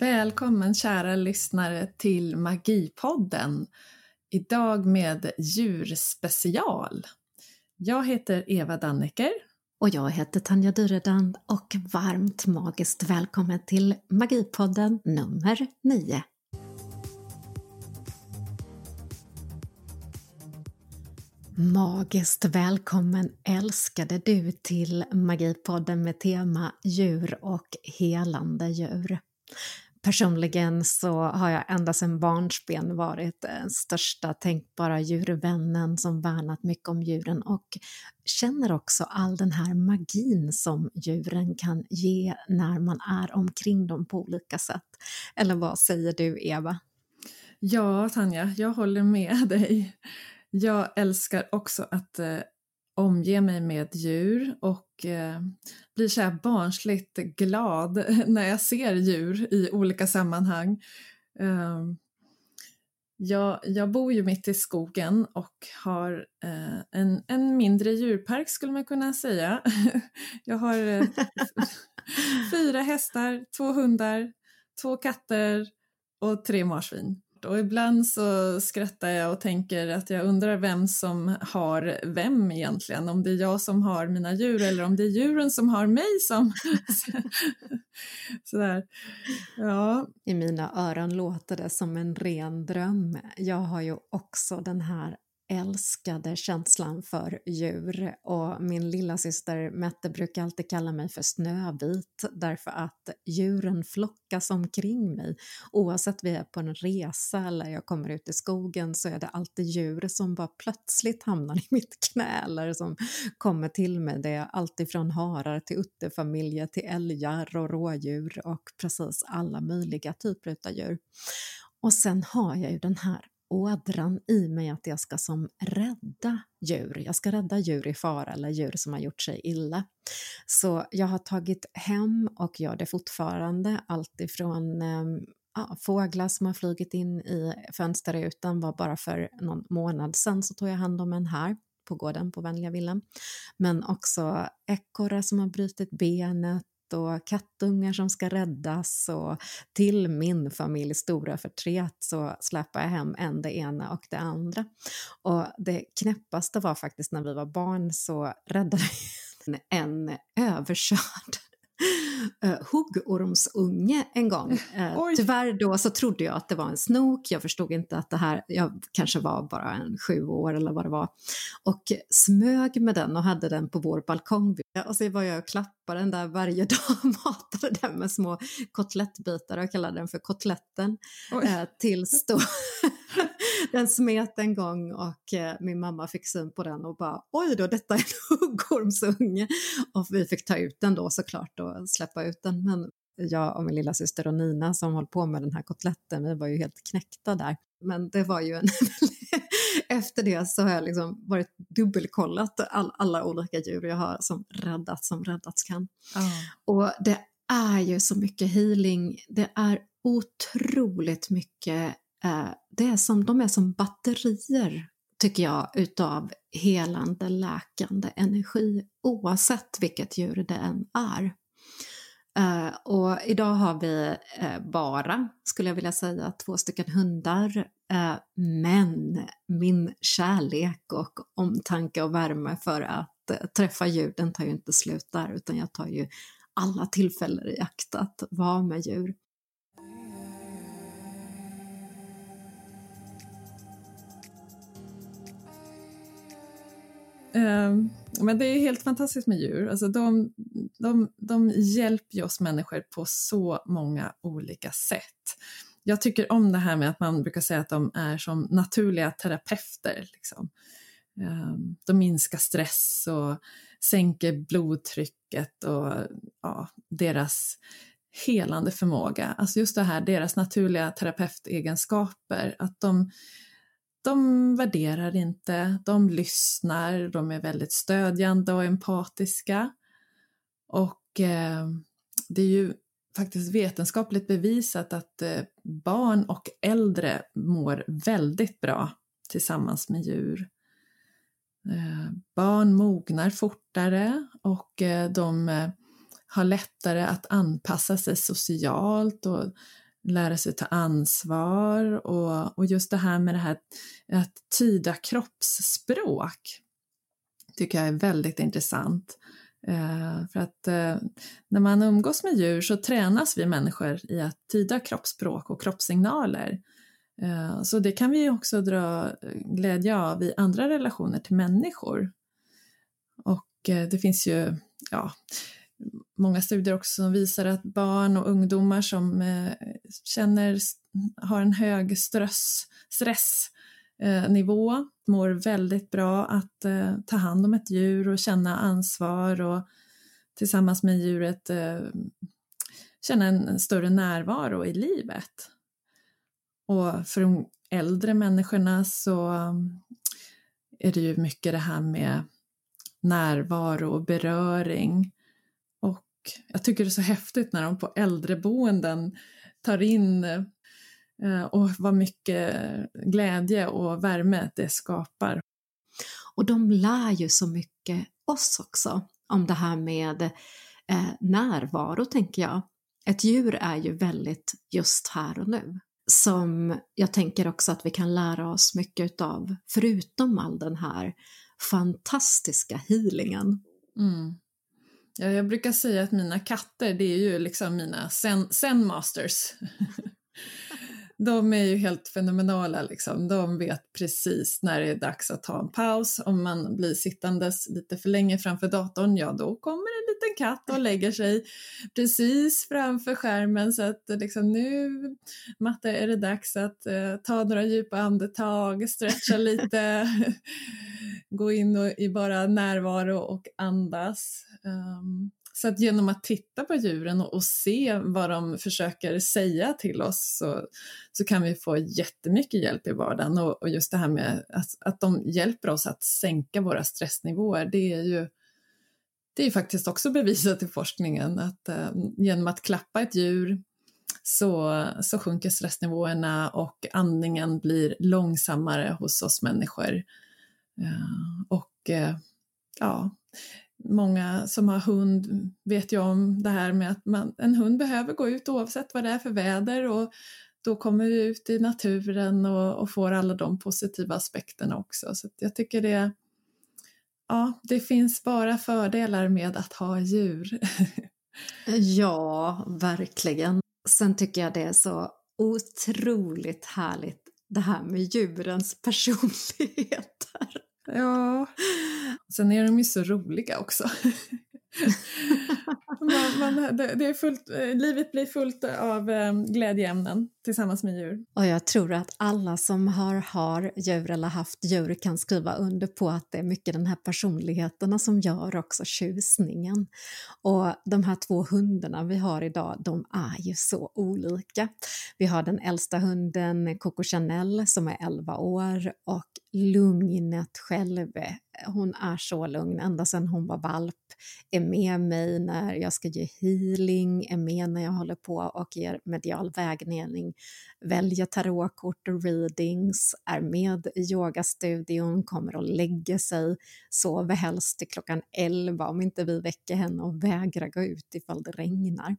Välkommen kära lyssnare till Magipodden. Idag med djurspecial. Jag heter Eva Dannecker. Och jag heter Tanja Dyredand och varmt magiskt välkommen till Magipodden nummer 9. Magiskt välkommen älskade du till Magipodden med tema djur och helande djur. Personligen så har jag ända sedan barnsben varit den största tänkbara djurvännen som värnat mycket om djuren och känner också all den här magin som djuren kan ge när man är omkring dem på olika sätt. Eller vad säger du, Eva? Ja, Tanja, jag håller med dig. Jag älskar också att eh, omge mig med djur och eh, blir så här barnsligt glad när jag ser djur i olika sammanhang. Eh, jag, jag bor ju mitt i skogen och har eh, en, en mindre djurpark skulle man kunna säga. jag har eh, fyra hästar, två hundar, två katter och tre marsvin och ibland så skrattar jag och tänker att jag undrar vem som har vem egentligen. Om det är jag som har mina djur eller om det är djuren som har mig som... Sådär. Ja. I mina öron låter det som en ren dröm. Jag har ju också den här älskade känslan för djur och min lilla syster Mette brukar alltid kalla mig för Snövit därför att djuren flockas omkring mig. Oavsett vi är på en resa eller jag kommer ut i skogen så är det alltid djur som bara plötsligt hamnar i mitt knä eller som kommer till mig. Det är alltid från harar till utterfamiljer till älgar och rådjur och precis alla möjliga typer av djur. Och sen har jag ju den här ådran i mig att jag ska som rädda djur. Jag ska rädda djur i fara eller djur som har gjort sig illa. Så jag har tagit hem och gör det fortfarande alltifrån eh, ja, fåglar som har flugit in i fönsterrutan var bara för någon månad sedan så tog jag hand om en här på gården på Vänliga villan. Men också ekorrar som har brutit benet och kattungar som ska räddas och till min familjs stora förtret så släpar jag hem en det ena och det andra. Och det knäppaste var faktiskt när vi var barn så räddade vi en överkörd uh, huggormsunge en gång. Uh, tyvärr då så trodde jag att det var en snok, jag förstod inte att det här, jag kanske var bara en sju år eller vad det var, och smög med den och hade den på vår balkong. Och så var jag och klappade den där varje dag och matade den med små kotlettbitar och kallade den för kotletten. Uh, tills då den smet en gång och eh, min mamma fick syn på den och bara oj då, detta är en huggormsunge. Och vi fick ta ut den då såklart och släppa ut den. Men jag och min lilla syster och Nina som höll på med den här kotletten, vi var ju helt knäckta där. Men det var ju en... Efter det så har jag liksom varit dubbelkollat all, alla olika djur jag har som räddats som räddats kan. Oh. Och det är ju så mycket healing, det är otroligt mycket Eh, det är som, de är som batterier, tycker jag, utav helande, läkande energi oavsett vilket djur det än är. Uh, och idag har vi uh, bara, skulle jag vilja säga, två stycken hundar. Uh, men min kärlek och omtanke och värme för att träffa djur, den tar ju inte slut där, utan jag tar ju alla tillfällen i akt att vara med djur. Ehm, men det är helt fantastiskt med djur. Alltså de, de, de hjälper oss människor på så många olika sätt. Jag tycker om det här med att man brukar säga att de är som naturliga terapeuter. Liksom. Ehm, de minskar stress och sänker blodtrycket och ja, deras helande förmåga. Alltså just det här, deras naturliga terapeutegenskaper, att de de värderar inte, de lyssnar, de är väldigt stödjande och empatiska. Och eh, det är ju faktiskt vetenskapligt bevisat att eh, barn och äldre mår väldigt bra tillsammans med djur. Eh, barn mognar fortare och eh, de eh, har lättare att anpassa sig socialt och lära sig ta ansvar och, och just det här med det här att tyda kroppsspråk tycker jag är väldigt intressant. Eh, för att eh, när man umgås med djur så tränas vi människor i att tyda kroppsspråk och kroppssignaler. Eh, så det kan vi också dra eh, glädje av i andra relationer till människor. Och eh, det finns ju ja, många studier också som visar att barn och ungdomar som eh, känner, har en hög stress, eh, stressnivå mår väldigt bra att eh, ta hand om ett djur och känna ansvar och tillsammans med djuret känna en större närvaro i livet. Och för de äldre människorna så är det ju mycket det här med närvaro och beröring. Jag tycker det är så häftigt när de på äldreboenden tar in eh, och vad mycket glädje och värme det skapar. Och de lär ju så mycket oss också om det här med eh, närvaro, tänker jag. Ett djur är ju väldigt just här och nu som jag tänker också att vi kan lära oss mycket utav, förutom all den här fantastiska healingen. Mm. Ja, jag brukar säga att mina katter, det är ju liksom mina zen, zen masters. de är ju helt fenomenala. Liksom. De vet precis när det är dags att ta en paus. Om man blir sittandes lite för länge framför datorn, ja då kommer liten katt och lägger sig precis framför skärmen så att liksom, nu, Matte, är det dags att uh, ta några djupa andetag, stretcha lite, gå in och, i bara närvaro och andas. Um, så att genom att titta på djuren och, och, se vad de försöker säga till oss så, så kan vi få jättemycket hjälp i vardagen och, och just det här med att, att de hjälper oss att sänka våra stressnivåer, det är ju det är faktiskt också bevisat i forskningen att eh, genom att klappa ett djur så, så sjunker stressnivåerna och andningen blir långsammare hos oss människor. Eh, och eh, ja, Många som har hund vet ju om det här med att man, en hund behöver gå ut oavsett vad det är för väder och då kommer vi ut i naturen och, och får alla de positiva aspekterna också. Så jag tycker det, ja, det finns bara fördelar med att ha djur. ja, verkligen. Sen tycker jag det är så otroligt härligt det här med djurens personligheter. Ja, sen är de ju så roliga också. man, man, det, det, är fullt, eh, livet blir fullt av um, glädjeämnen tillsammans med djur. Och jag tror att alla som har, har djur eller haft djur kan skriva under på att det är mycket den här personligheterna som gör också tjusningen. Och de här två hundarna vi har idag, de är ju så olika. Vi har den äldsta hunden Coco Chanel som är 11 år och lugnet själv. Hon är så lugn ända sedan hon var valp, är med mig när jag ska ge healing, är med när jag håller på och ger medial vägledning, väljer tarotkort och readings, är med i yogastudion, kommer och lägger sig, sover helst till klockan 11 om inte vi väcker henne och vägrar gå ut ifall det regnar.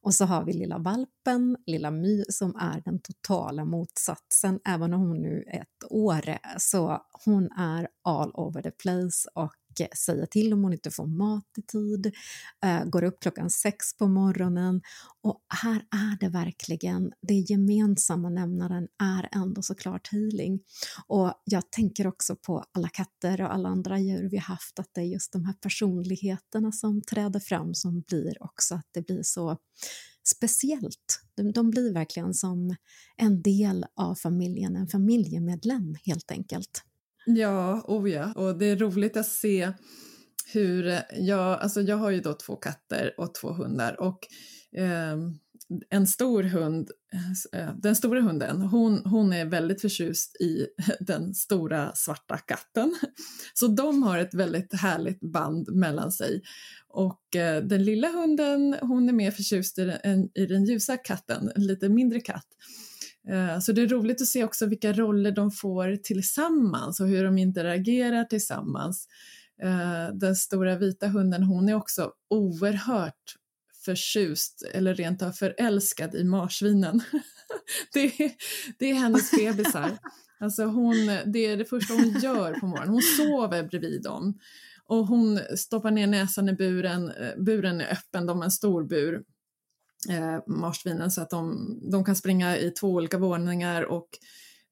Och så har vi lilla valpen, lilla My, som är den totala motsatsen. Även om hon nu är ett år så hon är all over the place och säga till om hon inte får mat i tid, eh, går upp klockan sex på morgonen och här är det verkligen, det gemensamma nämnaren är ändå såklart healing. Och jag tänker också på alla katter och alla andra djur vi haft, att det är just de här personligheterna som träder fram som blir också att det blir så speciellt. De, de blir verkligen som en del av familjen, en familjemedlem helt enkelt. Ja, oh ja. Och det är roligt att se hur eh, jag, alltså jag har ju då två katter och två hundar och eh, en stor hund, eh, eh, den stora hunden, hon, hon är väldigt förtjust i den stora svarta katten. Så de har ett väldigt härligt band mellan sig. Och eh, den lilla hunden, hon är mer förtjust i den, i den ljusa katten, en lite mindre katt. Eh, så det är roligt att se också vilka roller de får tillsammans och hur de interagerar tillsammans. Eh, den stora vita hunden, hon är också oerhört förtjust eller rent av förälskad i marsvinen. det, är, det är hennes bebisar. Alltså hon, det är det första hon gör på morgonen. Hon sover bredvid dem och hon stoppar ner näsan i buren. Eh, buren är öppen, de har en stor bur, eh, marsvinen, så att de, de kan springa i två olika våningar och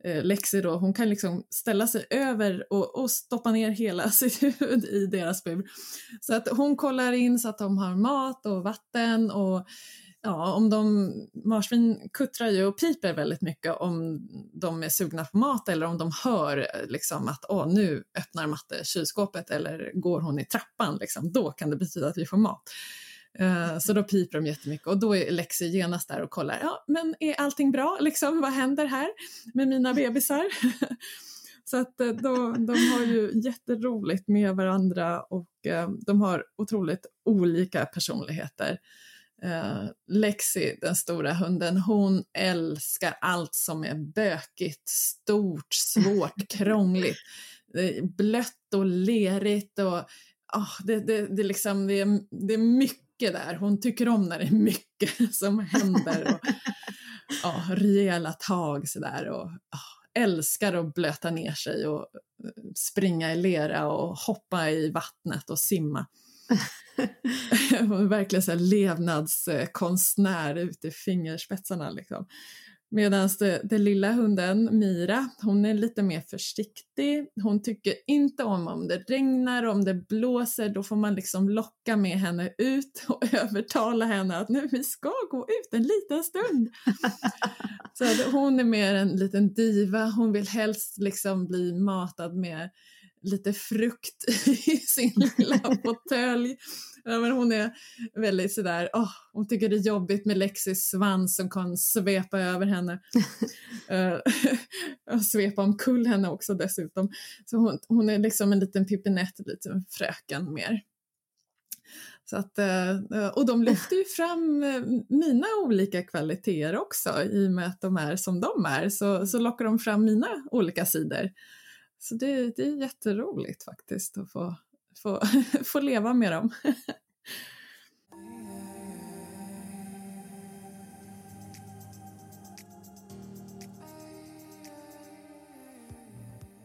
eh, Lexi då, hon kan liksom ställa sig över och, och stoppa ner hela sitt huvud i deras bur. Så att hon kollar in så att de har mat och vatten och ja, om de, marsvin kuttrar ju och piper väldigt mycket om de är sugna på mat eller om de hör eh, liksom att åh, nu öppnar matte kylskåpet eller går hon i trappan, liksom, då kan det betyda att vi får mat. Uh, så då piper de jättemycket och då är Lexi genast där och kollar, ja men är allting bra, liksom, vad händer här med mina bebisar? så att uh, då, de har ju jätteroligt med varandra och uh, de har otroligt olika personligheter. Uh, Lexi, den stora hunden, hon älskar allt som är bökigt, stort, svårt, krångligt. Blött och lerigt och oh, det, det, det, liksom, det, är, det är mycket där. Hon tycker om när det är mycket som händer. Och, oh, rejäla tag sådär. Och, älskar att blöta ner sig och eh, springa i lera och hoppa i vattnet och simma. verkligen så här levnadskonstnär ut i fingerspetsarna. Liksom. Medan den lilla hunden, Mira, hon är lite mer försiktig. Hon tycker inte om om det regnar, om det blåser, då får man liksom locka med henne ut och övertala henne att nu vi ska gå ut en liten stund. Så hon är mer en liten diva, hon vill helst liksom bli matad med lite frukt i sin lilla fåtölj. Ja, men hon är väldigt sådär, oh, hon tycker det är jobbigt med Lexis svans som kan svepa över henne. uh, och svepa omkull henne också dessutom. Så hon, hon är liksom en liten pippinett, lite fröken mer. Så att, uh, och de lyfter ju fram mina olika kvaliteter också i och med att de är som de är så, så lockar de fram mina olika sidor. Så det, det är jätteroligt faktiskt att få, få, få leva med dem.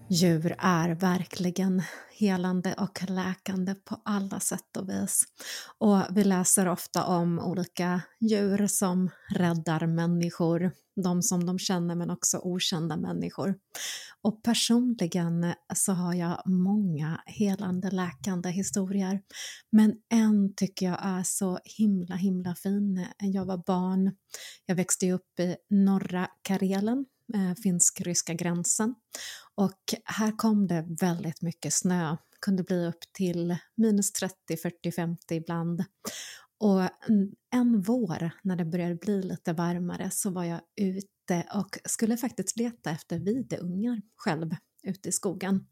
Djur är verkligen helande och läkande på alla sätt och vis. Och vi läser ofta om olika djur som räddar människor, de som de känner men också okända människor. Och personligen så har jag många helande, läkande historier. Men en tycker jag är så himla, himla fin. Jag var barn, jag växte upp i norra Karelen eh, finsk-ryska gränsen. Och här kom det väldigt mycket snö, kunde bli upp till minus 30, 40, 50 ibland. Och en vår när det började bli lite varmare så var jag ute och skulle faktiskt leta efter videungar själv ute i skogen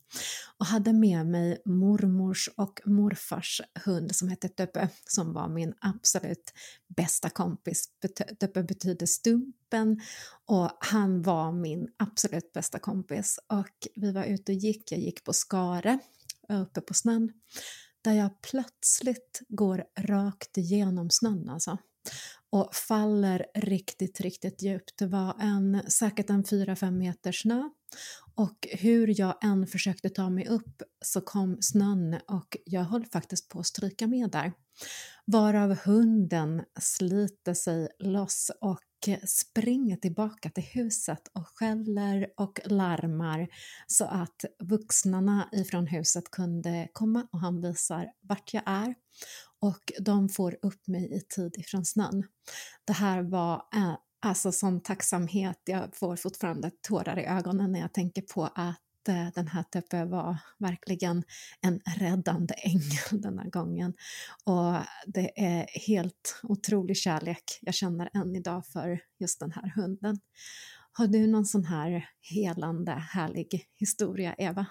och hade med mig mormors och morfars hund som hette Töppe som var min absolut bästa kompis. Töppe betyder stumpen och han var min absolut bästa kompis. Och vi var ute och gick, jag gick på Skare uppe på snön där jag plötsligt går rakt igenom snön alltså och faller riktigt, riktigt djupt. Det var en, säkert en 4-5 meter snö och hur jag än försökte ta mig upp så kom snön och jag höll faktiskt på att stryka med där. Varav hunden sliter sig loss och springer tillbaka till huset och skäller och larmar så att vuxnarna ifrån huset kunde komma och han visar vart jag är och de får upp mig i tid ifrån snön. Det här var eh, alltså sån tacksamhet, jag får fortfarande tårar i ögonen när jag tänker på att Eh, den här Tepe var verkligen en räddande ängel denna gången. Och det är helt otrolig kärlek jag känner än idag för just den här hunden. Har du någon sån här helande, härlig historia, Eva?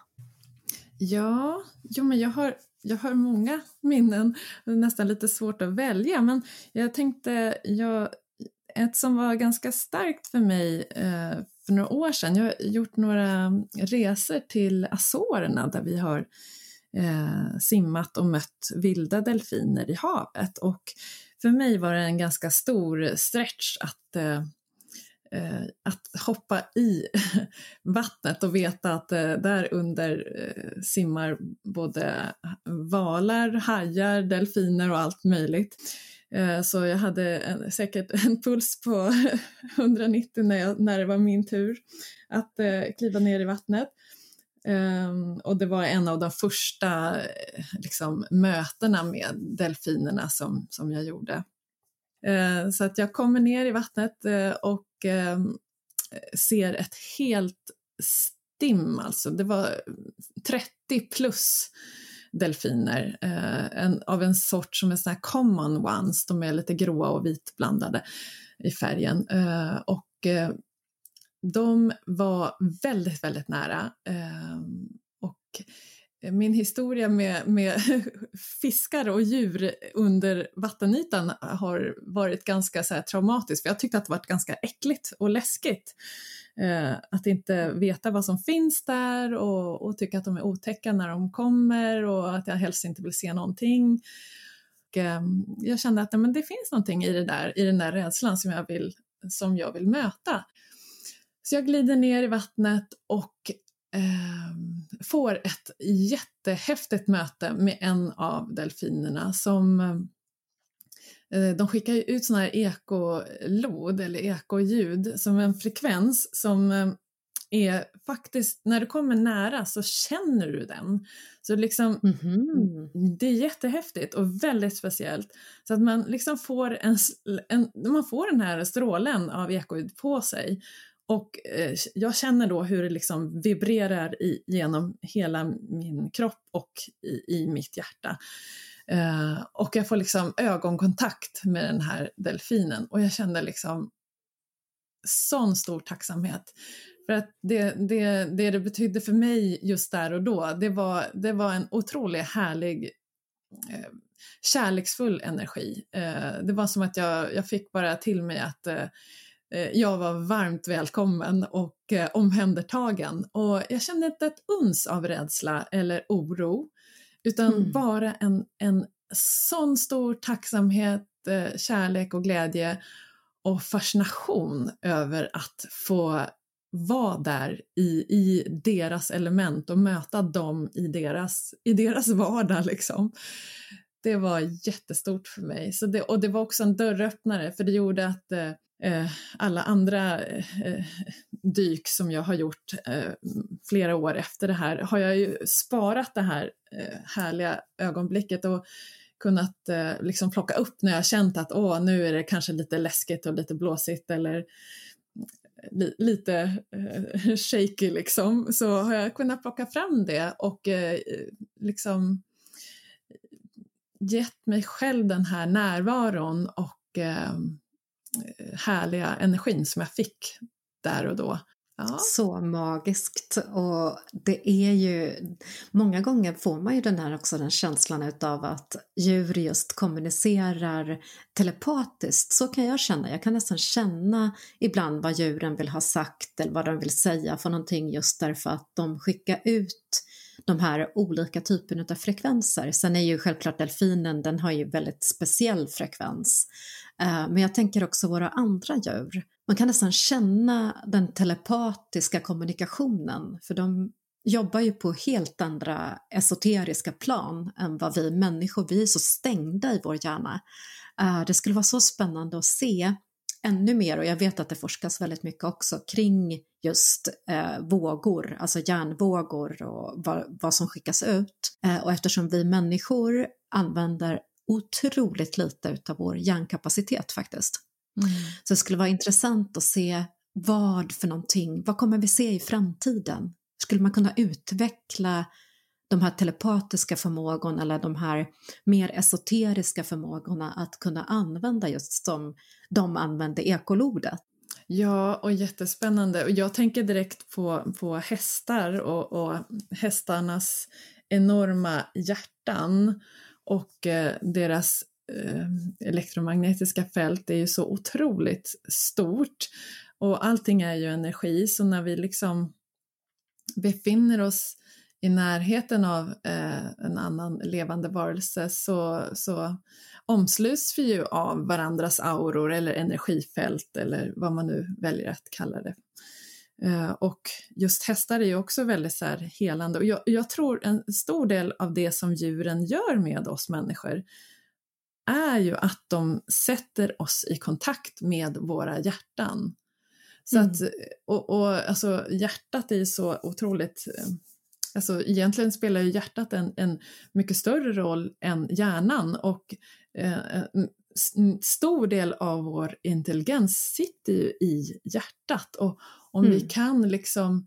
Ja, jo, men jag har jag har många minnen, nästan lite svårt att välja, men jag tänkte, jag, ett som var ganska starkt för mig eh, för några år sedan, jag har gjort några resor till Azorerna där vi har eh, simmat och mött vilda delfiner i havet och för mig var det en ganska stor stretch att eh, eh, att hoppa i vattnet och veta att eh, där under simmar både valar, hajar, delfiner och allt möjligt. Eh, så jag hade en, säkert en puls på 190 när, jag, när det var min tur att eh, kliva ner i vattnet. Um, och det var en av de första eh, liksom, mötena med delfinerna som, som jag gjorde. Uh, så att jag kommer ner i vattnet uh, och uh, ser ett helt stim, alltså det var 30 plus delfiner eh, en, av en sort som är såna här common ones, de är lite gråa och vitblandade i färgen. Eh, och eh, de var väldigt, väldigt nära. Och min historia med, med fiskar och djur under vattenytan har varit ganska så här, traumatisk. För jag tyckte att det varit ganska äckligt och läskigt. Eh, att inte veta vad som finns där och, och tycka att de är otäcka när de kommer och att jag helst inte vill se någonting. Och, eh, jag kände att men det finns någonting i, det där, i den där rädslan som jag vill, som jag vill möta. Så jag glider ner i vattnet och eh, får ett jättehäftigt möte med en av delfinerna som eh, de skickar ut sådana här ekolod eller ekoljud som en frekvens som eh, är faktiskt, när du kommer nära så känner du den. Så liksom, mm -hmm. Det är jättehäftigt och väldigt speciellt. Så att man liksom får, en, en, man får den här strålen av ekoljud på sig och eh, jag känner då hur det liksom vibrerar i, genom hela min kropp och i, i mitt hjärta. Eh, och jag får liksom ögonkontakt med den här delfinen och jag kände liksom sån stor tacksamhet. För att det, det, det det betydde för mig just där och då, det var, det var en otroligt härlig eh, kärleksfull energi. Eh, det var som att jag, jag fick bara till mig att eh, eh, jag var varmt välkommen och eh, omhändertagen och jag kände inte ett uns av rädsla eller oro utan mm. bara en, en sån stor tacksamhet, eh, kärlek och glädje och fascination över att få vara där i, i deras element och möta dem i deras, i deras vardag. Liksom. Det var jättestort för mig. Så det, och det var också en dörröppnare för det gjorde att eh, Eh, alla andra eh, eh, dyk som jag har gjort eh, flera år efter det här har jag ju sparat det här eh, härliga ögonblicket och kunnat liksom plocka upp när jag känt att åh, nu är det kanske lite läskigt och lite blåsigt eller li, lite shaky liksom, så har jag kunnat plocka fram det och liksom gett mig själv den här närvaron och ehm, härliga energin som jag fick där och då. Ja. Så magiskt och det är ju, många gånger får man ju den här också den känslan utav att djur just kommunicerar telepatiskt, så kan jag känna, jag kan nästan känna ibland vad djuren vill ha sagt eller vad de vill säga för någonting just därför att de skickar ut de här olika typerna av frekvenser. Sen är ju självklart delfinen, den har ju väldigt speciell frekvens. Eh, men jag tänker också våra andra djur. Man kan nästan känna den telepatiska kommunikationen för de jobbar ju på helt andra esoteriska plan än vad vi människor, vi är så stängda i vår hjärna. Eh, det skulle vara så spännande att se ännu mer och jag vet att det forskas väldigt mycket också kring just eh, vågor, alltså hjärnvågor och vad, vad som skickas ut. Eh, och eftersom vi människor använder otroligt lite utav vår hjärnkapacitet faktiskt. Mm. Så det skulle vara intressant att se vad för någonting, vad kommer vi se i framtiden? Skulle man kunna utveckla de här telepatiska förmågorna eller de här mer esoteriska förmågorna att kunna använda just som de använde ekolodet. Ja, och jättespännande. Och jag tänker direkt på, på hästar och, och hästarnas enorma hjärtan och eh, deras eh, elektromagnetiska fält är ju så otroligt stort och allting är ju energi så när vi liksom befinner oss i närheten av eh, en annan levande varelse så, så omsluts vi ju av varandras auror eller energifält eller vad man nu väljer att kalla det. Eh, och just hästar är ju också väldigt så här helande och jag, jag, tror en stor del av det som djuren gör med oss människor är ju att de sätter oss i kontakt med våra hjärtan. Så mm. att, och, och alltså hjärtat är ju så otroligt eh, Alltså egentligen spelar ju hjärtat en, en mycket större roll än hjärnan och eh, en stor del av vår intelligens sitter ju i hjärtat och om mm. vi kan liksom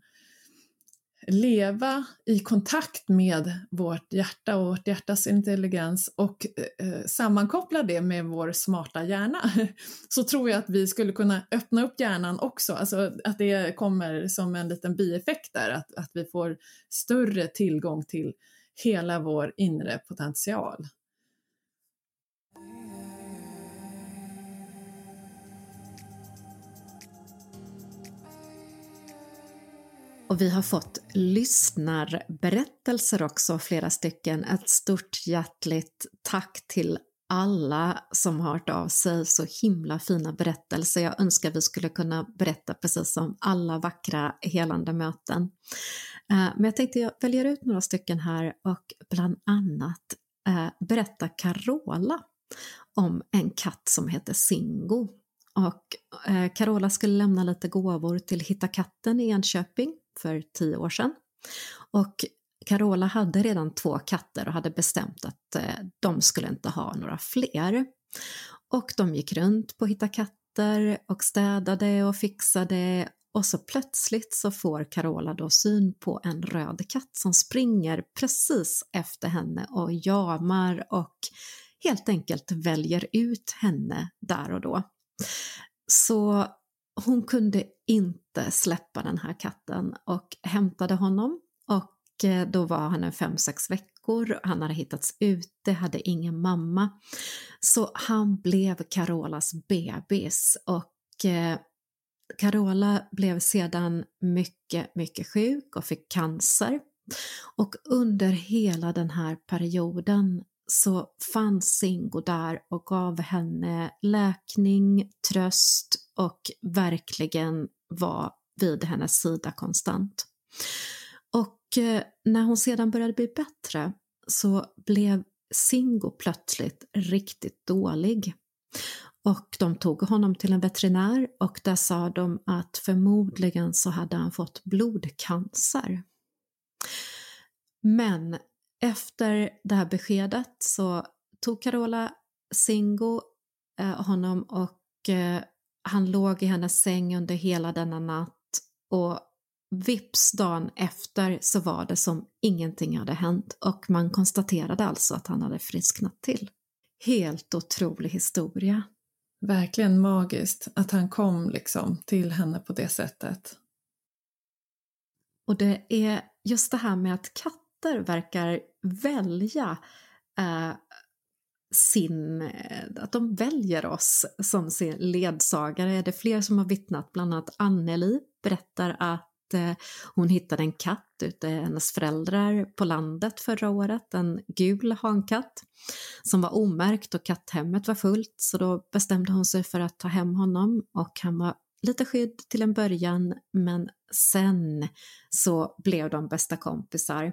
leva i kontakt med vårt hjärta och vårt hjärtas intelligens och eh, eh sammankoppla det med vår smarta hjärna så tror jag att vi skulle kunna öppna upp hjärnan också, alltså att det kommer som en liten bieffekt där, att, att vi får större tillgång till hela vår inre potential. Och vi har fått lyssnarberättelser också, flera stycken. Ett stort hjärtligt tack till alla som har hört av sig, så himla fina berättelser. Jag önskar vi skulle kunna berätta precis som alla vackra helande möten. Eh, men jag tänkte jag väljer ut några stycken här och bland annat eh, berätta Carola om en katt som heter Singo. Och eh, Carola skulle lämna lite gåvor till Hitta katten i Enköping för tio år sedan. Och Carola hade redan två katter och hade bestämt att eh, de skulle inte ha några fler. Och de gick runt på att Hitta katter och städade och fixade och så plötsligt så får Carola då syn på en röd katt som springer precis efter henne och jamar och helt enkelt väljer ut henne där och då. Så hon kunde inte släppa den här katten och hämtade honom och eh, då var han en fem sex veckor, han hade hittats ute, hade ingen mamma. Så han blev Carolas bebis och eh, Carola blev sedan mycket, mycket sjuk och fick cancer. Och under hela den här perioden så fanns Singo där och gav henne läkning, tröst och verkligen var vid hennes sida konstant. Och eh, när hon sedan började bli bättre så blev Singo plötsligt riktigt dålig. Och de tog honom till en veterinär och där sa de att förmodligen så hade han fått blodcancer. Men efter det här beskedet så tog Carola Singo eh, honom och eh, han låg i hennes säng under hela denna natt och vips dagen efter så var det som ingenting hade hänt och man konstaterade alltså att han hade frisknat till. Helt otrolig historia. Verkligen magiskt att han kom liksom till henne på det sättet. Och det är just det här med att katter verkar välja eh, sin, eh, att de väljer oss som sin ledsagare. är Det fler som har vittnat, bland annat Anneli berättar att eh, hon hittade en katt ute hennes föräldrar på landet förra året, en gul hankatt som var omärkt och katthemmet var fullt. Så då bestämde hon sig för att ta hem honom och han var lite skydd till en början men sen så blev de bästa kompisar.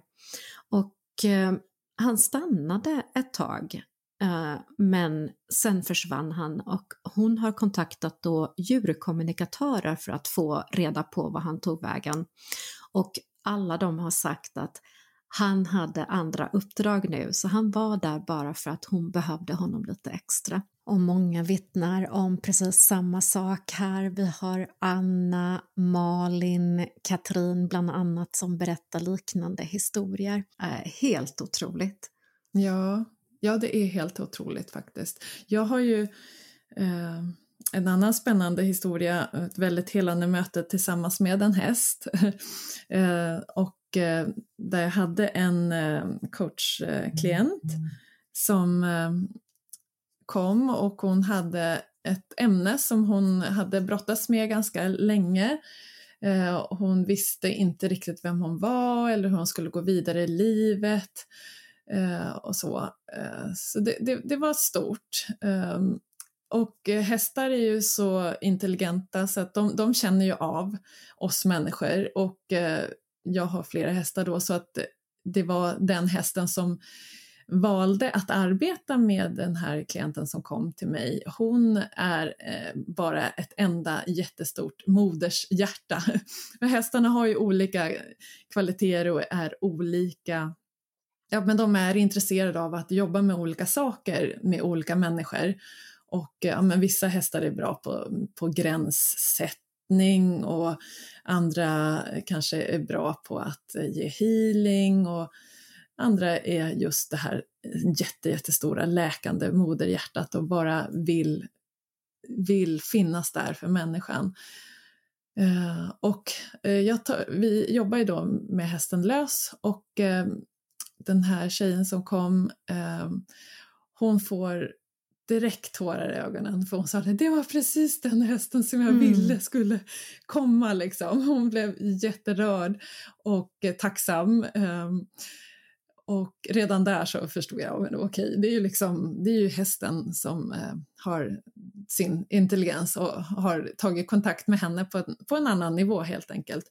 Och eh, han stannade ett tag Eh, men sen försvann han och hon har kontaktat då djurkommunikatörer för att få reda på vad han tog vägen. Och alla de har sagt att han hade andra uppdrag nu så han var där bara för att hon behövde honom lite extra. Och många vittnar om precis samma sak här. Vi har Anna, Malin, Katrin bland annat som berättar liknande historier. Äh, helt otroligt. Ja, Ja, det är helt otroligt faktiskt. Jag har ju eh, en annan spännande historia, ett väldigt helande möte tillsammans med en häst. eh, och eh, där jag hade en eh, coachklient mm. som eh, kom och hon hade ett ämne som hon hade brottats med ganska länge eh, hon visste inte riktigt vem hon var eller hur hon skulle gå vidare i livet. Eh, och så. Eh, så det, det, det, var stort. Och hästar är ju så intelligenta så att de, de känner ju av oss människor och jag har flera hästar då så att det var den hästen som valde att arbeta med den här klienten som kom till mig, hon är eh, bara ett enda jättestort modershjärta. Hästarna har ju olika kvaliteter och är olika Ja, men de är intresserade av att jobba med olika saker med olika människor. Och ja, men vissa hästar är bra på, på gränssättning och andra kanske är bra på att ge healing och Andra är just det här jätte, jättestora läkande moderhjärtat och bara vill, vill finnas där för människan. Uh, och uh, tar, vi jobbar ju då med hästen lös och uh, den här tjejen som kom, hon får direkt tårar i ögonen för hon sa att det var precis den hästen som jag mm. ville skulle komma liksom. Hon blev jätterörd och tacksam. Och redan där så förstod jag, men okej, det är ju liksom, det är ju hästen som eh, har sin intelligens och har tagit kontakt med henne på, på en annan nivå helt enkelt.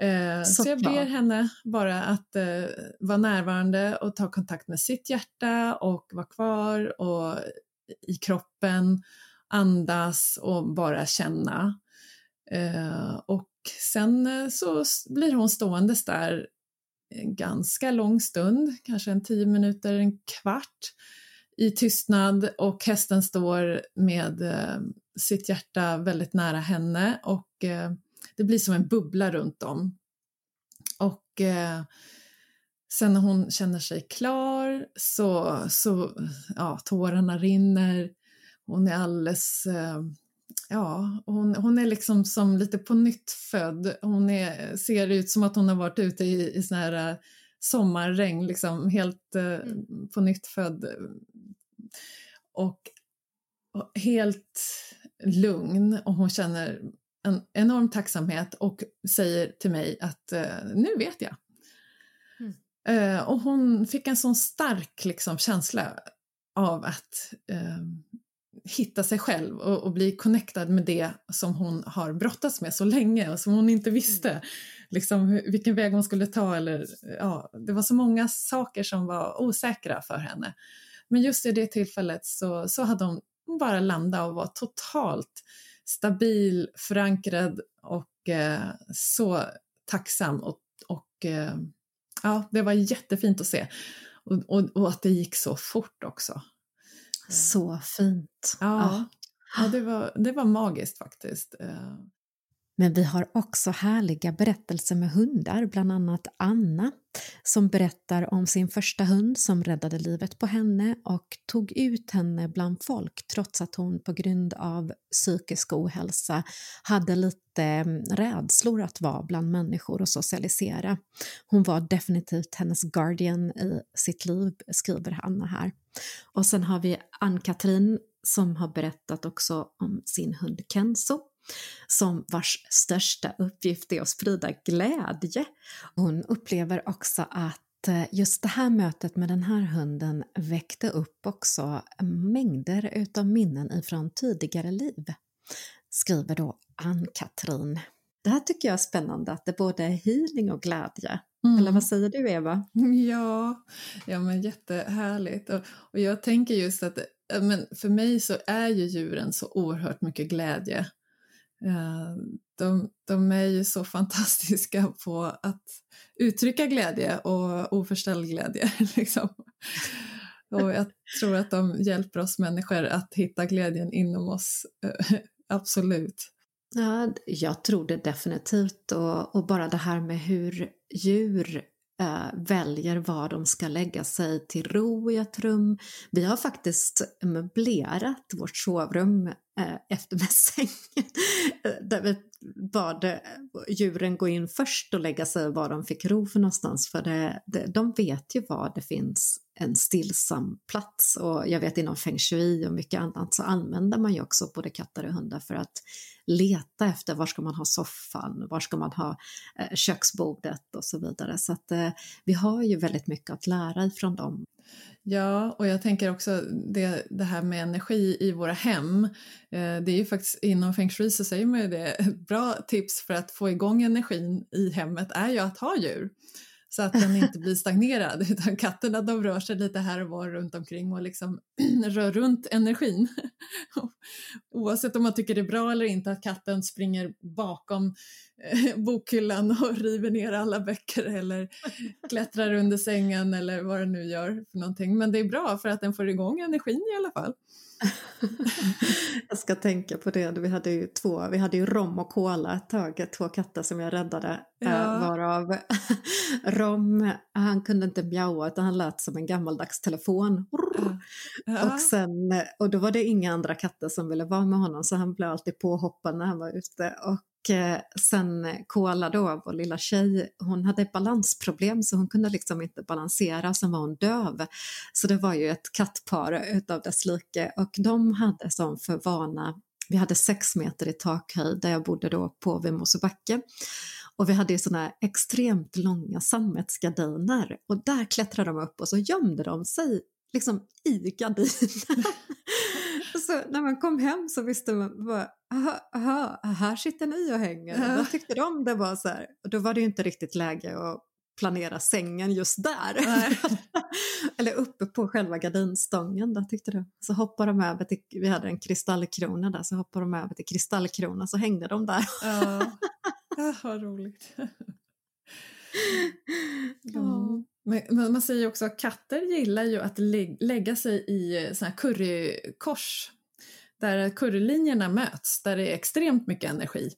Eh, så, så jag ber henne bara att eh, vara närvarande och ta kontakt med sitt hjärta och vara kvar och i kroppen, andas och bara känna. Eh, och sen eh, så blir hon ståendes där en ganska lång stund, kanske en tio minuter, en kvart i tystnad. Och hästen står med eh, sitt hjärta väldigt nära henne. Och eh, det blir som en bubbla runt dem. Och eh, sen när hon känner sig klar så, så ja, tårarna rinner, hon är alldeles eh, Ja, hon, hon är liksom som lite på nytt född. Hon är, ser ut som att hon har varit ute i, i sån här uh, sommarregn, liksom helt uh, mm. på nytt född. Och, och, helt lugn och hon känner en enorm tacksamhet och säger till mig att uh, nu vet jag. Mm. och hon fick en sån stark liksom, känsla av att hitta sig själv och, och, bli connectad med det som hon har brottats med så länge och som hon inte visste mm. liksom, vilken väg hon skulle ta. Eller, ja, det var så många saker som var osäkra för henne. Men just i det tillfället så, så hade hon bara landat och var totalt stabil, förankrad och eh, så tacksam. Och, och eh, ja, det var jättefint att se. Och, och, och, att det gick så fort också. Så fint. Ja, ja. det, var, det var magiskt faktiskt. Eh. Men vi har också härliga berättelser med hundar, bland annat Anna som berättar om sin första hund som räddade livet på henne och tog ut henne bland folk trots att hon på grund av psykisk ohälsa hade lite mm, rädslor att vara bland människor och socialisera. Hon var definitivt hennes guardian i sitt liv, skriver Anna här. Och sen har vi Ann-Katrin som har berättat också om sin hund Kenzo som vars största uppgift är att sprida glädje. Hon upplever också att eh, just det här mötet med den här hunden väckte upp också mängder utav minnen ifrån tidigare liv, skriver då Ann-Katrin. Det här tycker jag är spännande, att det både är healing och glädje. Mm. Eller vad säger du Eva? Ja, ja men jättehärligt. Och, och jag tänker just att men för mig så är ju djuren så oerhört mycket glädje. Eh, de, de är ju så fantastiska på att uttrycka glädje och oförställd glädje. Liksom. Och jag tror att de hjälper oss människor att hitta glädjen inom oss, eh, absolut. Ja, jag tror det definitivt och, och bara det här med hur djur äh, väljer var de ska lägga sig till ro i ett rum. Vi har faktiskt möblerat vårt sovrum äh, efter med sängen eh, där vi bad djuren gå in först och lägga sig var de fick ro för någonstans för det, det, de vet ju var det finns en stillsam plats. Och jag vet inom feng shui och mycket annat så använder man ju också både katter och hundar för att leta efter var ska man ha soffan, var ska man ha eh, köksbordet och så vidare. Så att eh, vi har ju väldigt mycket att lära ifrån dem. Ja, och jag tänker också det, det här med energi i våra hem. Eh, det är ju faktiskt inom feng shui så säger man ju det, ett bra tips för att få igång energin i hemmet är ju att ha djur så att den inte blir stagnerad utan katterna de rör sig lite här och var runt omkring och liksom rör runt energin. Oavsett om man tycker det är bra eller inte att katten springer bakom eh, bokhyllan och river ner alla böcker eller klättrar under sängen eller vad den nu gör för någonting. Men det är bra för att den får igång energin i alla fall. jag ska tänka på det, vi hade ju två, vi hade ju Rom och Kola ett tag, två katter som jag räddade. Eh, ja. varav Rom, han kunde inte mjaua utan han lät som en gammaldags telefon. Ja. Och, sen, och då var det inga andra katter som ville vara med honom så han blev alltid påhoppad när han var ute. Och och eh, sen Kola då, vår lilla tjej, hon hade balansproblem så hon kunde liksom inte balansera, sen var hon döv. Så det var ju ett kattpar utav dess like och de hade som för vana, vi hade sex meter i takhöjd där jag bodde då på vid Mosebacke. Och vi hade ju sådana extremt långa sammetsgardiner och där klättrade de upp och så gömde de sig liksom i gardinen. så när man kom hem så visste man bara, aha, aha, här sitter ni och hänger. Ja. Då tyckte de det var så här, och då var det ju inte riktigt läge att planera sängen just där. Eller uppe på själva gardinstången då tyckte du. Så hoppade de över till, vi hade en kristallkrona där, så hoppade de över till kristallkrona så hängde de där. ja, vad roligt. Mm. Men, man säger också att katter gillar ju att lä lägga sig i såna här currykors där currylinjerna möts, där det är extremt mycket energi.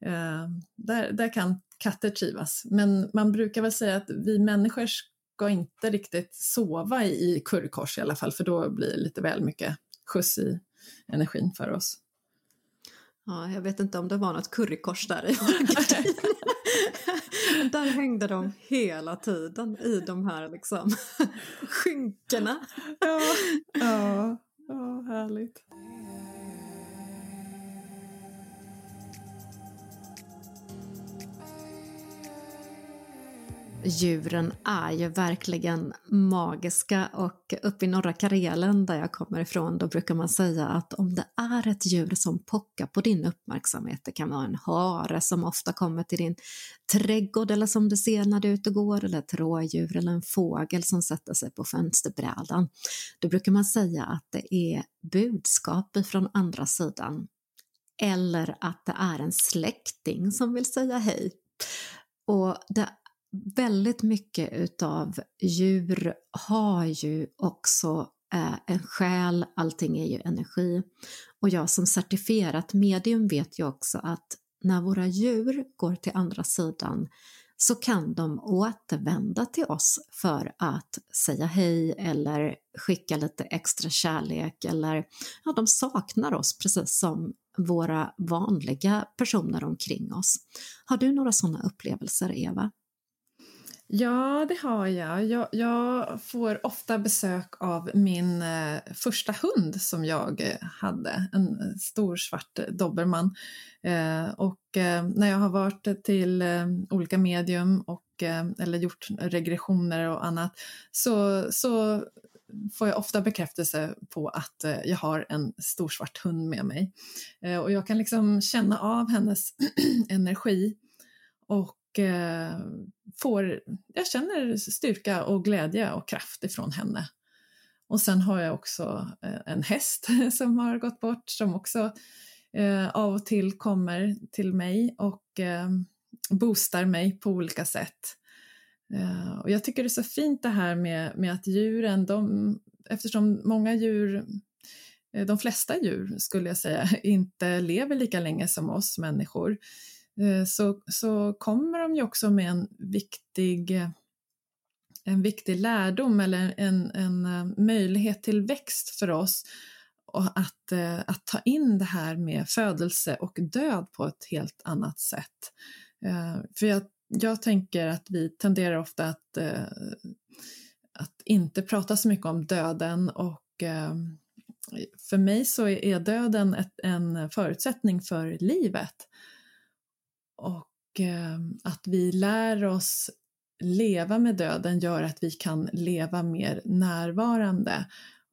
Eh, där, där kan katter trivas. Men man brukar väl säga att vi människor ska inte riktigt sova i currykors i alla fall, för då blir det lite väl mycket skjuts i energin för oss. Ja, jag vet inte om det var något currykors där i Där hängde de hela tiden i de här liksom skynkena. Ja, ja djuren är ju verkligen magiska och uppe i norra Karelen där jag kommer ifrån då brukar man säga att om det är ett djur som pockar på din uppmärksamhet, det kan vara en hare som ofta kommer till din trädgård eller som du ser när du är ute och går eller ett rådjur eller en fågel som sätter sig på fönsterbrädan, då brukar man säga att det är budskap från andra sidan eller att det är en släkting som vill säga hej. Och det väldigt mycket utav djur har ju också eh, en själ, allting är ju energi. Och jag som certifierat medium vet ju också att när våra djur går till andra sidan så kan de återvända till oss för att säga hej eller skicka lite extra kärlek eller ja, de saknar oss precis som våra vanliga personer omkring oss. Har du några sådana upplevelser, Eva? Ja, det har jag. jag. jag. får ofta besök av min eh, första hund som jag eh, hade, en stor svart dobermann. Eh, och eh, när jag har varit till eh, olika medium och, eh, eller gjort regressioner och annat så, så får jag ofta bekräftelse på att eh, jag har en stor svart hund med mig. Eh, och jag kan liksom känna av hennes energi och Eh, får, jag känner styrka och glädje och kraft ifrån henne. Och sen har jag också eh, en häst som har gått bort som också eh, av och till kommer till mig och eh, boostar mig på olika sätt. Eh, och jag tycker det är så fint det här med, med att djuren, de, eftersom många djur eh, de flesta djur skulle jag säga inte lever lika länge som oss människor Eh, så, så kommer de ju också med en viktig, eh, en viktig lärdom eller en, en eh, möjlighet till växt för oss och att, att ta in det här med födelse och död på ett helt annat sätt. För jag, jag tänker att vi tenderar ofta att att inte prata så mycket om döden och för mig så är döden ett, en förutsättning för livet. Och eh, att vi lär oss leva med döden gör att vi kan leva mer närvarande.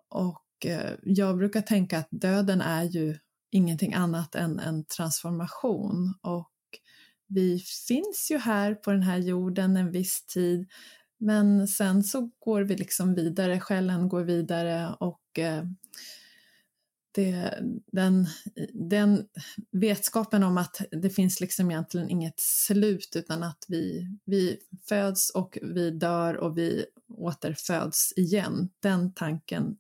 Och eh, jag brukar tänka att döden är ju ingenting annat än en transformation och vi finns ju här på den här jorden en viss tid men sen så går vi liksom vidare, själen går vidare och eh, det, den, den vetskapen om att det finns liksom egentligen inget slut utan att vi, vi föds och vi dör och vi återföds igen. Den tanken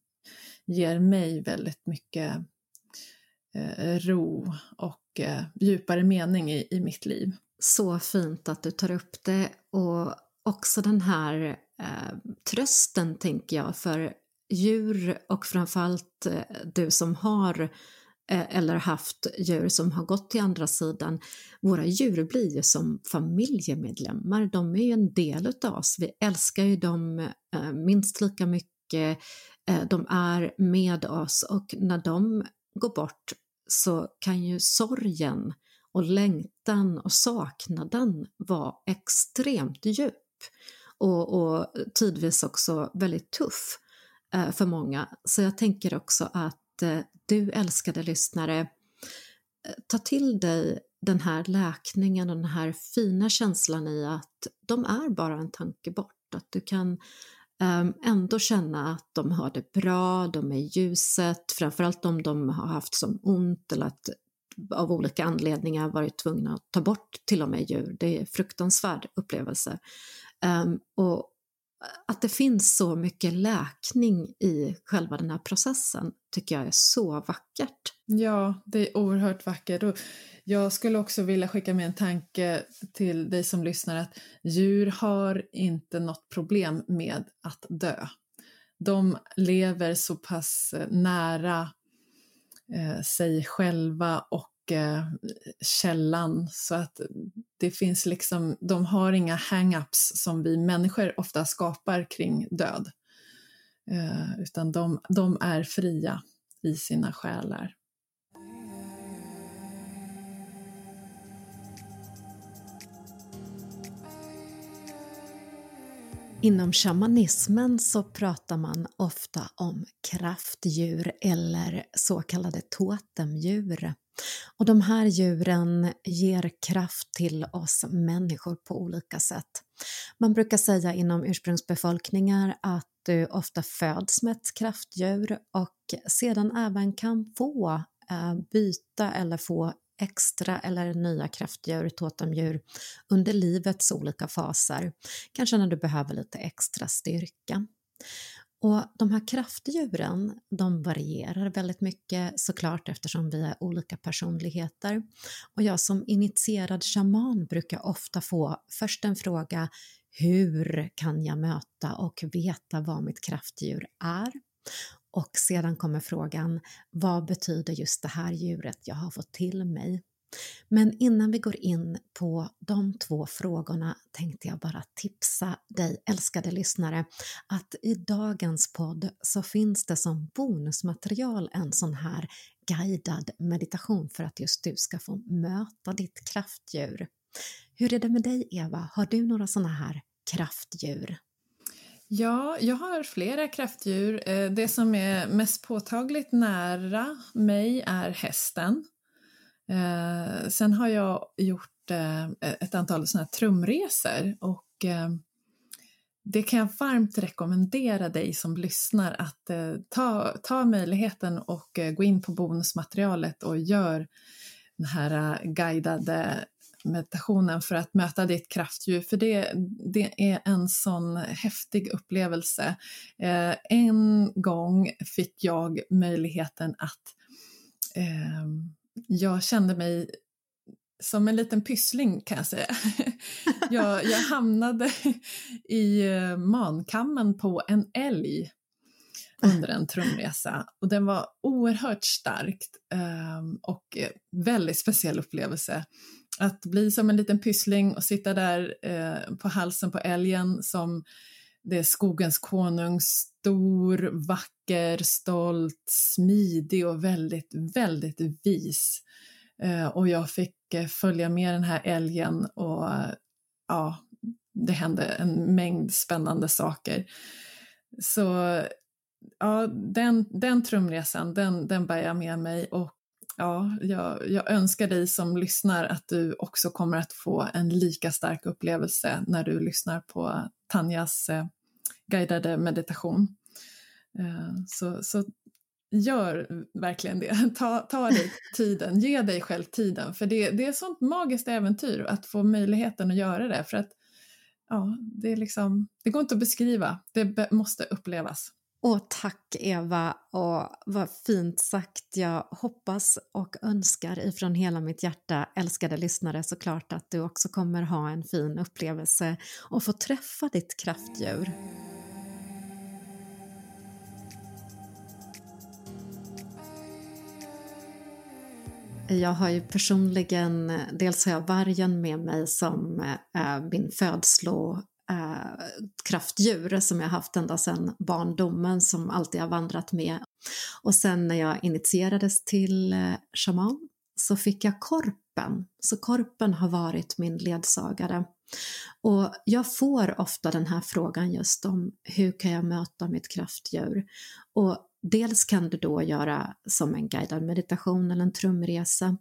ger mig väldigt mycket eh, ro och eh, djupare mening i, i mitt liv. Så fint att du tar upp det och också den här eh, trösten, tänker jag, för djur och framförallt eh, du som har eh, eller haft djur som har gått till andra sidan. Våra djur blir ju som familjemedlemmar, de är ju en del utav oss. Vi älskar ju dem eh, minst lika mycket, de är med oss och när de går bort så kan ju sorgen och längtan och saknaden vara extremt djup och, och tidvis också väldigt tuff Eh, för många. Så jag tänker också att eh, du älskade lyssnare, eh, ta till dig den här läkningen och den här fina känslan i att de är bara en tanke bort. Att du kan ehm, ändå känna att de har det bra, de är i ljuset, framförallt om de har haft som ont eller att av olika anledningar varit tvungna att ta bort till och med djur. Det är en fruktansvärd upplevelse. Um, och att det finns så mycket läkning i själva den här processen tycker jag är så vackert. Ja, det är oerhört vackert. Och jag skulle också vilja skicka med en tanke till dig som lyssnar att djur har inte något problem med att dö. De lever så pass eh, nära eh, sig själva och eh, källan så att det finns liksom, de har inga hang-ups som vi människor ofta skapar kring död. Eh, utan de, de är fria i sina själar. Inom shamanismen så pratar man ofta om kraftdjur eller så kallade totemdjur. Och de här djuren ger kraft till oss människor på olika sätt. Man brukar säga inom ursprungsbefolkningar att du ofta föds med ett kraftdjur och sedan även kan få eh, byta eller få extra eller nya kraftdjur, totemdjur, under livets olika faser. Kanske när du behöver lite extra styrka. Och de här kraftdjuren, de varierar väldigt mycket såklart eftersom vi är olika personligheter. Och jag som initierad shaman brukar ofta få först en fråga hur kan jag möta och veta vad mitt kraftdjur är? Och sedan kommer frågan vad betyder just det här djuret jag har fått till mig? Men innan vi går in på de två frågorna tänkte jag bara tipsa dig älskade lyssnare att i dagens podd så finns det som bonusmaterial en sån här guidad meditation för att just du ska få möta ditt kraftdjur. Hur är det med dig Eva? Har du några såna här kraftdjur? Ja, jag har flera kraftdjur. Eh, det som är mest påtagligt nära mig är hästen. Eh, sen har jag gjort eh, ett antal såna här trumresor och eh, det kan jag varmt rekommendera dig som lyssnar att eh, ta, ta möjligheten och eh, gå in på bonusmaterialet och gör den här eh, guidade meditationen för att möta ditt kraftdjur, för det, det är en sån häftig upplevelse. Eh, en gång fick jag möjligheten att eh, jag kände mig som en liten pyssling kan jag säga. jag, jag hamnade i eh, mankammen på en älg under en trumresa och den var oerhört starkt ehm, och väldigt speciell upplevelse. Att bli som en liten pyssling och sitta där eh, på halsen på älgen som det är skogens konung, stor, vacker, stolt, smidig och väldigt, väldigt vis. Eh, och jag fick eh, följa med den här älgen och ja, det hände en mängd spännande saker. Så ja, den, den trumresan, den, den bär jag med mig och ja, jag, jag önskar dig som lyssnar att du också kommer att få en lika stark upplevelse när du lyssnar på Tanjas eh, guidade meditation. Eh, så, så gör verkligen det. Ta, ta dig tiden, ge dig själv tiden. För det, det är ett sånt magiskt äventyr att få möjligheten att göra det. För att ja, det, är liksom, det går inte att beskriva, det måste upplevas. Och tack Eva, och vad fint sagt. Jag hoppas och önskar ifrån hela mitt hjärta, älskade lyssnare, såklart att du också kommer ha en fin upplevelse och få träffa ditt kraftdjur. Jag har ju personligen, dels har jag vargen med mig som äh, min födslo äh, kraftdjur som jag haft ända sedan barndomen som alltid har vandrat med. Och sen när jag initierades till äh, shaman så fick jag korpen, så korpen har varit min ledsagare. Och jag får ofta den här frågan just om hur kan jag möta mitt kraftdjur? Och Dels kan du då göra som en guidad meditation eller en trumresa,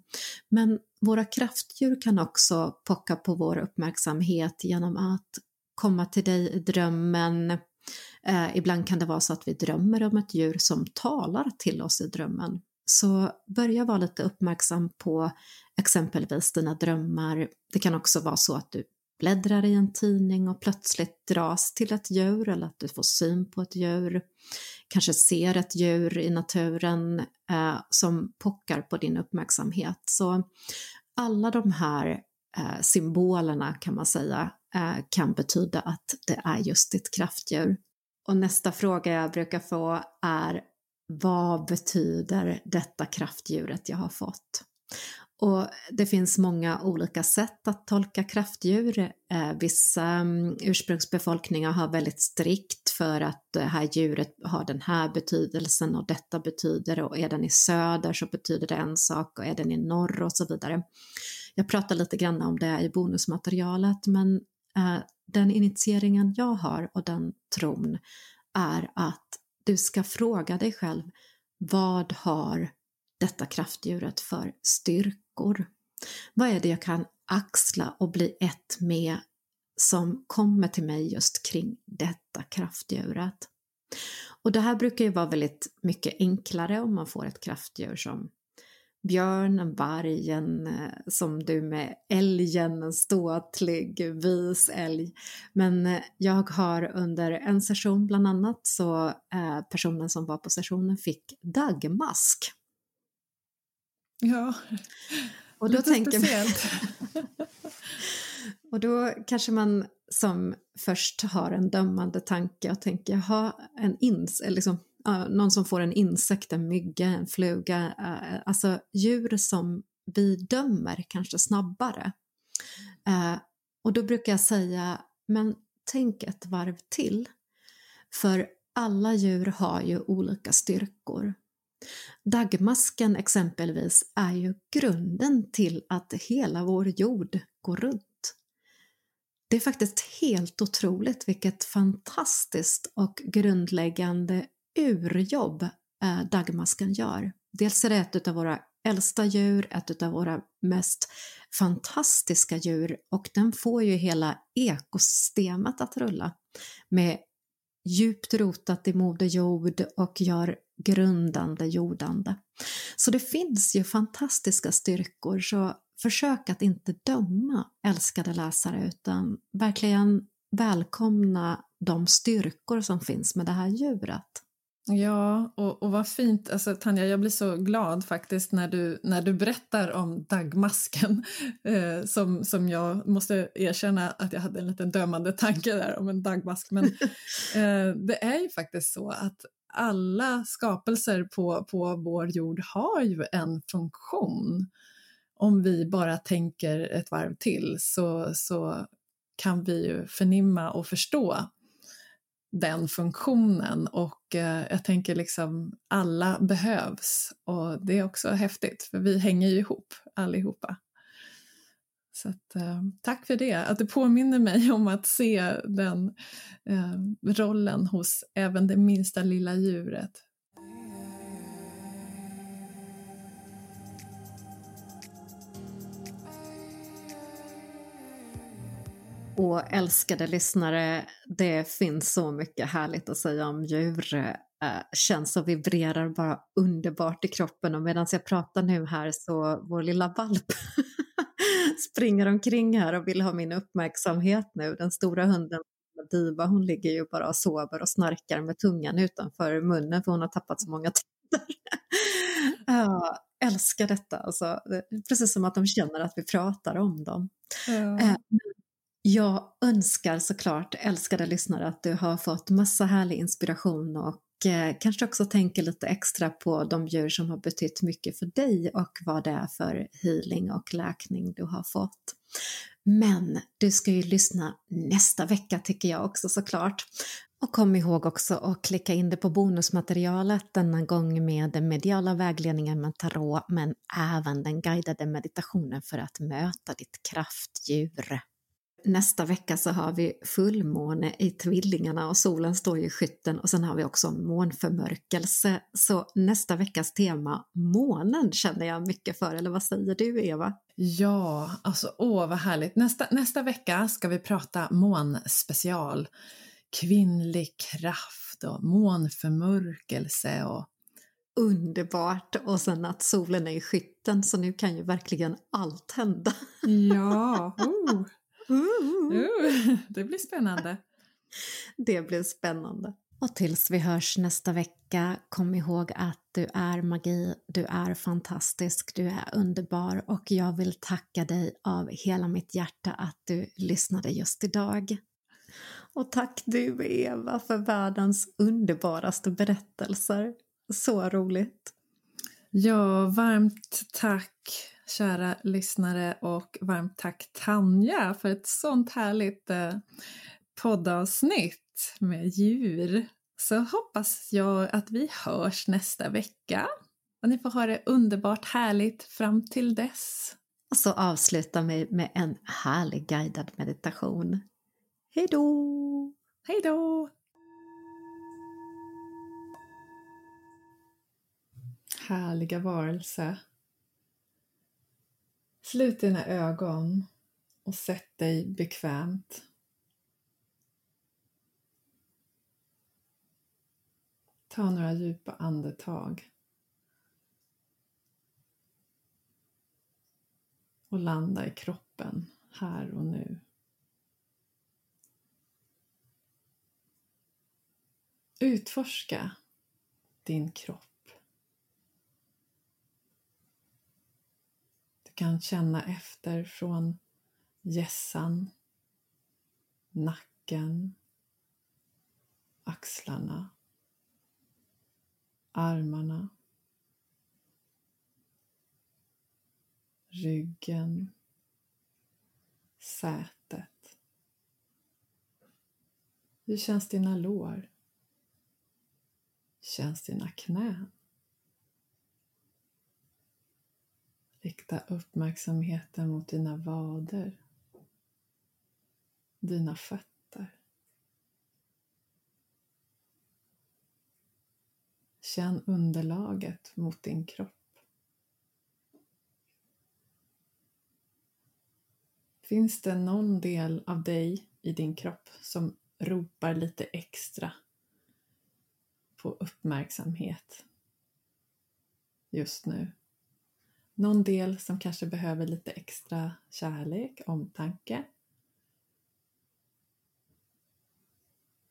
men våra kraftdjur kan också pocka på vår uppmärksamhet genom att komma till dig i drömmen. Eh, ibland kan det vara så att vi drömmer om ett djur som talar till oss i drömmen. Så börja vara lite uppmärksam på exempelvis dina drömmar. Det kan också vara så att du bläddrar i en tidning och plötsligt dras till ett djur eller att du får syn på ett djur. Kanske ser ett djur i naturen eh, som pockar på din uppmärksamhet. Så alla de här eh, symbolerna kan man säga eh, kan betyda att det är just ditt kraftdjur. Och nästa fråga jag brukar få är vad betyder detta kraftdjuret jag har fått? Och det finns många olika sätt att tolka kraftdjur. Eh, vissa mm, ursprungsbefolkningar har väldigt strikt för att det här djuret har den här betydelsen och detta betyder och är den i söder så betyder det en sak och är den i norr och så vidare. Jag pratar lite grann om det i bonusmaterialet men eh, den initieringen jag har och den tron är att du ska fråga dig själv vad har detta kraftdjuret för styrka styrkor? Vad är det jag kan axla och bli ett med som kommer till mig just kring detta kraftdjuret? Och det här brukar ju vara väldigt mycket enklare om man får ett kraftdjur som björnen, vargen, en eh, som du med älgen, en ståtlig, vis älg. Men eh, jag har under en session bland annat så eh, personen som var på sessionen fick dagmask. Ja, och då tänker speciellt. och då kanske man som först har en dömande tanke och tänker, jaha, en ins, liksom, någon som får en insekt, en mygga, en fluga, uh, alltså djur som vi dömer kanske snabbare. Uh, och då brukar jag säga, men tänk ett varv till. För alla djur har ju olika styrkor. Dagmasken exempelvis är ju grunden till att hela vår jord går runt. Det är faktiskt helt otroligt vilket fantastiskt och grundläggande urjobb eh, dagmasken gör. Dels är det ett av våra äldsta djur, ett av våra mest fantastiska djur och den får ju hela ekosystemet att rulla med djupt rotat i Moder Jord och gör grundande, jordande. Så det finns ju fantastiska styrkor, så försök att inte döma älskade läsare utan verkligen välkomna de styrkor som finns med det här djuret. Ja, och, och vad fint. Alltså, Tanja, jag blir så glad faktiskt när du, när du berättar om dagmasken eh, som, som jag måste erkänna att jag hade en liten dömande tanke där om en dagmask. Men eh, det är ju faktiskt så att alla skapelser på, på vår jord har ju en funktion. Om vi bara tänker ett varv till så, så kan vi ju förnimma och förstå den funktionen och eh, jag tänker liksom alla behövs och det är också häftigt för vi hänger ju ihop allihopa. Så att, eh, tack för det, att du påminner mig om att se den eh, rollen hos även det minsta lilla djuret. Och älskade lyssnare, det finns så mycket härligt att säga om djur. Äh, känns och vibrerar bara underbart i kroppen och medan jag pratar nu här så vår lilla valp springer omkring här och vill ha min uppmärksamhet nu. Den stora hunden Diva hon ligger ju bara och sover och snarkar med tungan utanför munnen för hon har tappat så många tänder. ja, älskar detta, alltså. precis som att de känner att vi pratar om dem. Ja. Äh, jag önskar såklart, älskade lyssnare, att du har fått massa härlig inspiration och eh, Eh, kanske också tänker lite extra på de djur som har betytt mycket för dig och vad det är för healing och läkning du har fått. Men du ska ju lyssna nästa vecka tycker jag också såklart. Och kom ihåg också att klicka in det på bonusmaterialet denna gång med den mediala vägledningen med tarot men även den guidade meditationen för att möta ditt kraftdjur nästa vecka så har vi fullmåne i tvillingarna och solen står i skytten och sen har vi också månförmörkelse. Så nästa veckas tema, månen, känner jag mycket för. Eller vad säger du Eva? Ja, alltså åh vad härligt. Nästa, nästa vecka ska vi prata månspecial. Kvinnlig kraft och månförmörkelse och underbart och sen att solen är i skytten så nu kan ju verkligen allt hända. Ja, oh. Uh, det blir spännande. Det blir spännande. Och tills vi hörs nästa vecka, kom ihåg att du är magi, du är fantastisk, du är underbar och jag vill tacka dig av hela mitt hjärta att du lyssnade just idag. Och tack du Eva för världens underbaraste berättelser. Så roligt. Ja, varmt tack kära lyssnare och varmt tack Tanja för ett sånt härligt eh, poddavsnitt med djur. Så hoppas jag att vi hörs nästa vecka och ni får ha det underbart härligt fram till dess. Och så avsluta mig med en härlig guidad meditation. Hej då! Hej då! Härliga varelse. Slut dina ögon och sätt dig bekvämt. Ta några djupa andetag. Och landa i kroppen här och nu. Utforska din kropp. Kan känna efter från gässan, nacken, axlarna, armarna, ryggen, sätet. Hur känns dina lår? Känns dina knän? Rikta uppmärksamheten mot dina vader, dina fötter. Känn underlaget mot din kropp. Finns det någon del av dig i din kropp som ropar lite extra på uppmärksamhet just nu? Någon del som kanske behöver lite extra kärlek, omtanke.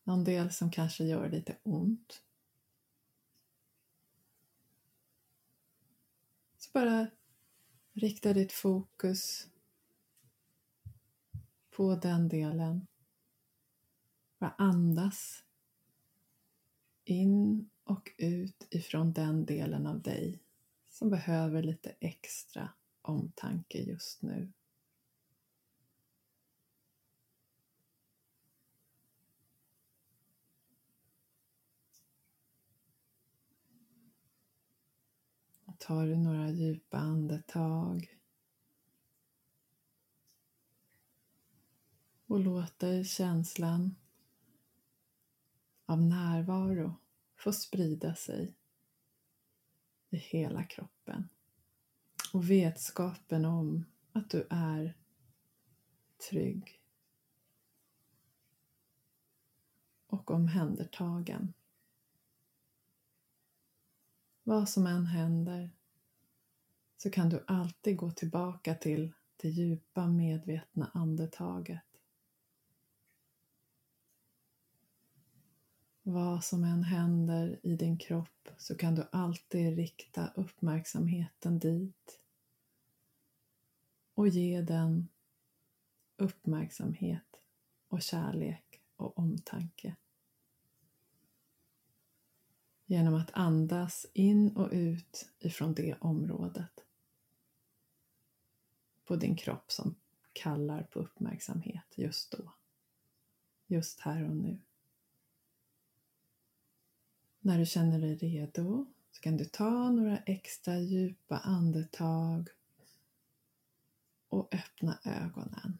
Någon del som kanske gör lite ont. Så bara rikta ditt fokus på den delen. Bara andas in och ut ifrån den delen av dig som behöver lite extra omtanke just nu. Tar du några djupa andetag och låter känslan av närvaro få sprida sig i hela kroppen. Och vetskapen om att du är trygg och omhändertagen. Vad som än händer så kan du alltid gå tillbaka till det djupa medvetna andetaget. Vad som än händer i din kropp så kan du alltid rikta uppmärksamheten dit och ge den uppmärksamhet och kärlek och omtanke. Genom att andas in och ut ifrån det området på din kropp som kallar på uppmärksamhet just då. Just här och nu. När du känner dig redo så kan du ta några extra djupa andetag och öppna ögonen.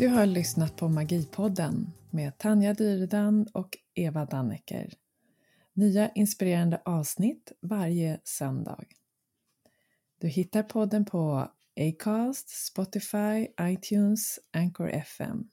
Du har lyssnat på Magipodden med Tanja Dyredand och Eva Dannecker. Nya inspirerande avsnitt varje söndag. Du hittar podden på Acast, Spotify, iTunes, Anchor FM.